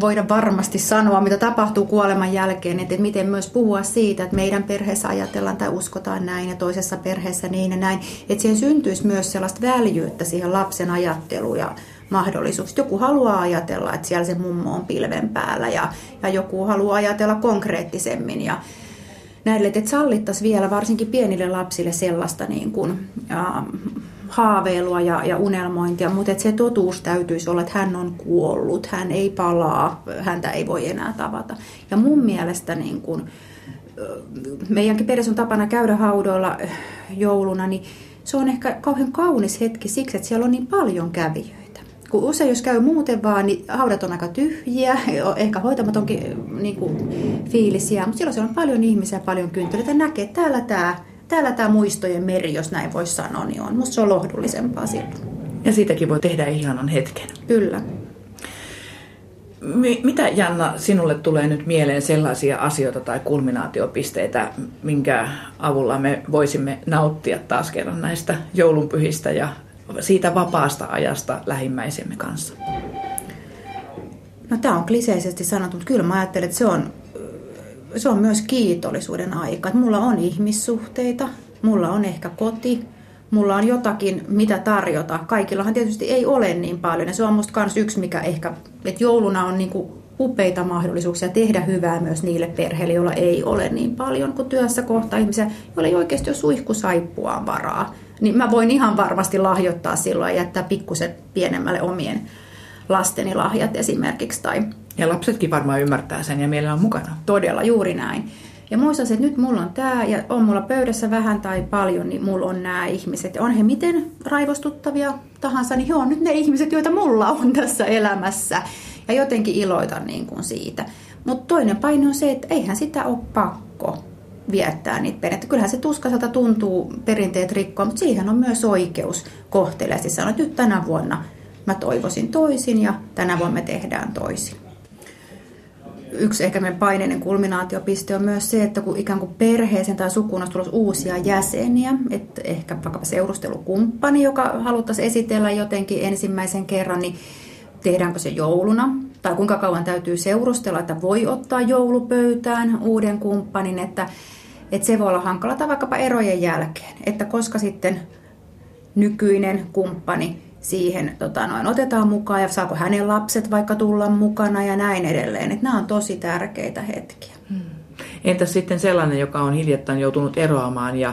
voida varmasti sanoa, mitä tapahtuu kuoleman jälkeen, että miten myös puhua siitä, että meidän perheessä ajatellaan tai uskotaan näin ja toisessa perheessä niin ja näin. Että siihen syntyisi myös sellaista väljyyttä siihen lapsen ajatteluun ja mahdollisuus. Joku haluaa ajatella, että siellä se mummo on pilven päällä ja, ja joku haluaa ajatella konkreettisemmin ja näille, että sallittaisiin vielä varsinkin pienille lapsille sellaista niin kuin, ja, haaveilua ja, ja unelmointia, mutta se totuus täytyisi olla, että hän on kuollut, hän ei palaa, häntä ei voi enää tavata. Ja mun mielestä niin kun, meidänkin perheessä on tapana käydä haudoilla jouluna, niin se on ehkä kauhean kaunis hetki siksi, että siellä on niin paljon kävijöitä. Kun usein jos käy muuten vaan, niin haudat on aika tyhjiä, ehkä hoitamatonkin niin kuin, fiilisiä, mutta silloin siellä on paljon ihmisiä, paljon kynttilöitä, näkee, että täällä tämä täällä tämä muistojen meri, jos näin voisi sanoa, niin on. Musta se on lohdullisempaa silloin. Ja siitäkin voi tehdä ihanan hetken. Kyllä. Mitä Janna sinulle tulee nyt mieleen sellaisia asioita tai kulminaatiopisteitä, minkä avulla me voisimme nauttia taas kerran näistä joulunpyhistä ja siitä vapaasta ajasta lähimmäisemme kanssa? No tämä on kliseisesti sanottu, mutta kyllä mä ajattelen, että se on se on myös kiitollisuuden aika. Että mulla on ihmissuhteita, mulla on ehkä koti, mulla on jotakin, mitä tarjota. Kaikillahan tietysti ei ole niin paljon. Ja se on musta myös yksi, mikä ehkä, että jouluna on niinku upeita mahdollisuuksia tehdä hyvää myös niille perheille, joilla ei ole niin paljon kuin työssä kohta ihmisiä, joilla ei oikeasti ole suihkusaippua varaa. Niin mä voin ihan varmasti lahjoittaa silloin ja jättää pikkuset pienemmälle omien lasteni lahjat esimerkiksi. Tai Ja lapsetkin varmaan ymmärtää sen ja mielellä on mukana. todella juuri näin. Ja muistan, että nyt mulla on tämä ja on mulla pöydässä vähän tai paljon, niin mulla on nämä ihmiset. On he miten raivostuttavia tahansa, niin he on nyt ne ihmiset, joita mulla on tässä elämässä. Ja jotenkin iloitan niin kuin siitä. Mutta toinen paine on se, että eihän sitä ole pakko viettää niitä perinteitä. Kyllähän se tuskasalta tuntuu perinteet rikkoa, mutta siihen on myös oikeus kohteliaasti sanoa, että nyt tänä vuonna mä toivoisin toisin ja tänä vuonna me tehdään toisin yksi ehkä meidän paineinen kulminaatiopiste on myös se, että kun ikään kuin perheeseen tai sukuun on tulossa uusia jäseniä, että ehkä vaikkapa seurustelukumppani, joka haluttaisiin esitellä jotenkin ensimmäisen kerran, niin tehdäänkö se jouluna? Tai kuinka kauan täytyy seurustella, että voi ottaa joulupöytään uuden kumppanin, että, että se voi olla hankala tai vaikkapa erojen jälkeen, että koska sitten nykyinen kumppani siihen tota noin, otetaan mukaan ja saako hänen lapset vaikka tulla mukana ja näin edelleen. Että nämä on tosi tärkeitä hetkiä. Entäs sitten sellainen, joka on hiljattain joutunut eroamaan ja,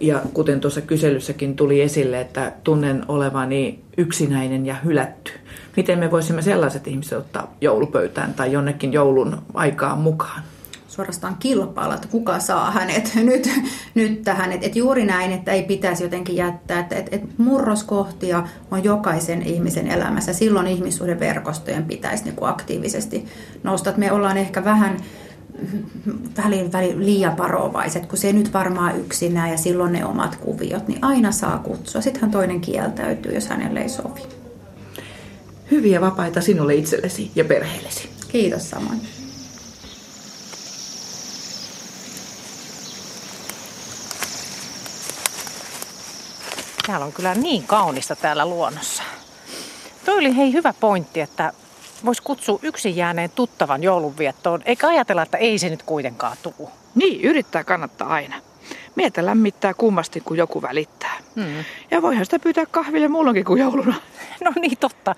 ja kuten tuossa kyselyssäkin tuli esille, että tunnen olevani yksinäinen ja hylätty. Miten me voisimme sellaiset ihmiset ottaa joulupöytään tai jonnekin joulun aikaan mukaan? Suorastaan kilpailla, että kuka saa hänet nyt, nyt tähän. Että et juuri näin, että ei pitäisi jotenkin jättää, että et, et murroskohtia on jokaisen ihmisen elämässä. Silloin ihmissuhdeverkostojen pitäisi niinku aktiivisesti nousta. Että me ollaan ehkä vähän välin, välin liian varovaiset, kun se nyt varmaan yksinään ja silloin ne omat kuviot, niin aina saa kutsua. Sittenhän toinen kieltäytyy, jos hänelle ei sovi. Hyviä vapaita sinulle itsellesi ja perheellesi. Kiitos samoin. Täällä on kyllä niin kaunista täällä luonnossa. Toi oli hei hyvä pointti, että voisi kutsua yksin jääneen tuttavan joulunviettoon, eikä ajatella, että ei se nyt kuitenkaan tuu. Niin, yrittää kannattaa aina. Mietä lämmittää kummasti, kun joku välittää. Hmm. Ja voihan sitä pyytää kahville muulloinkin kuin jouluna. No niin, totta.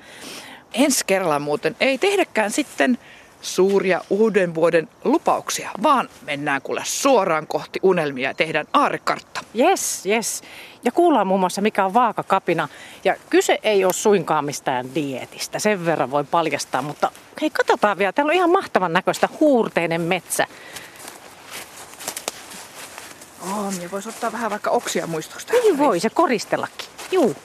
Ensi kerralla muuten ei tehdäkään sitten suuria uuden vuoden lupauksia, vaan mennään kuule suoraan kohti unelmia ja tehdään aarekartta. Yes, yes. Ja kuullaan muun muassa, mikä on vaakakapina. Ja kyse ei ole suinkaan mistään dietistä, sen verran voi paljastaa. Mutta hei, katsotaan vielä. Täällä on ihan mahtavan näköistä huurteinen metsä. On, ja voisi ottaa vähän vaikka oksia muistosta. Niin voi se koristellakin. Juu.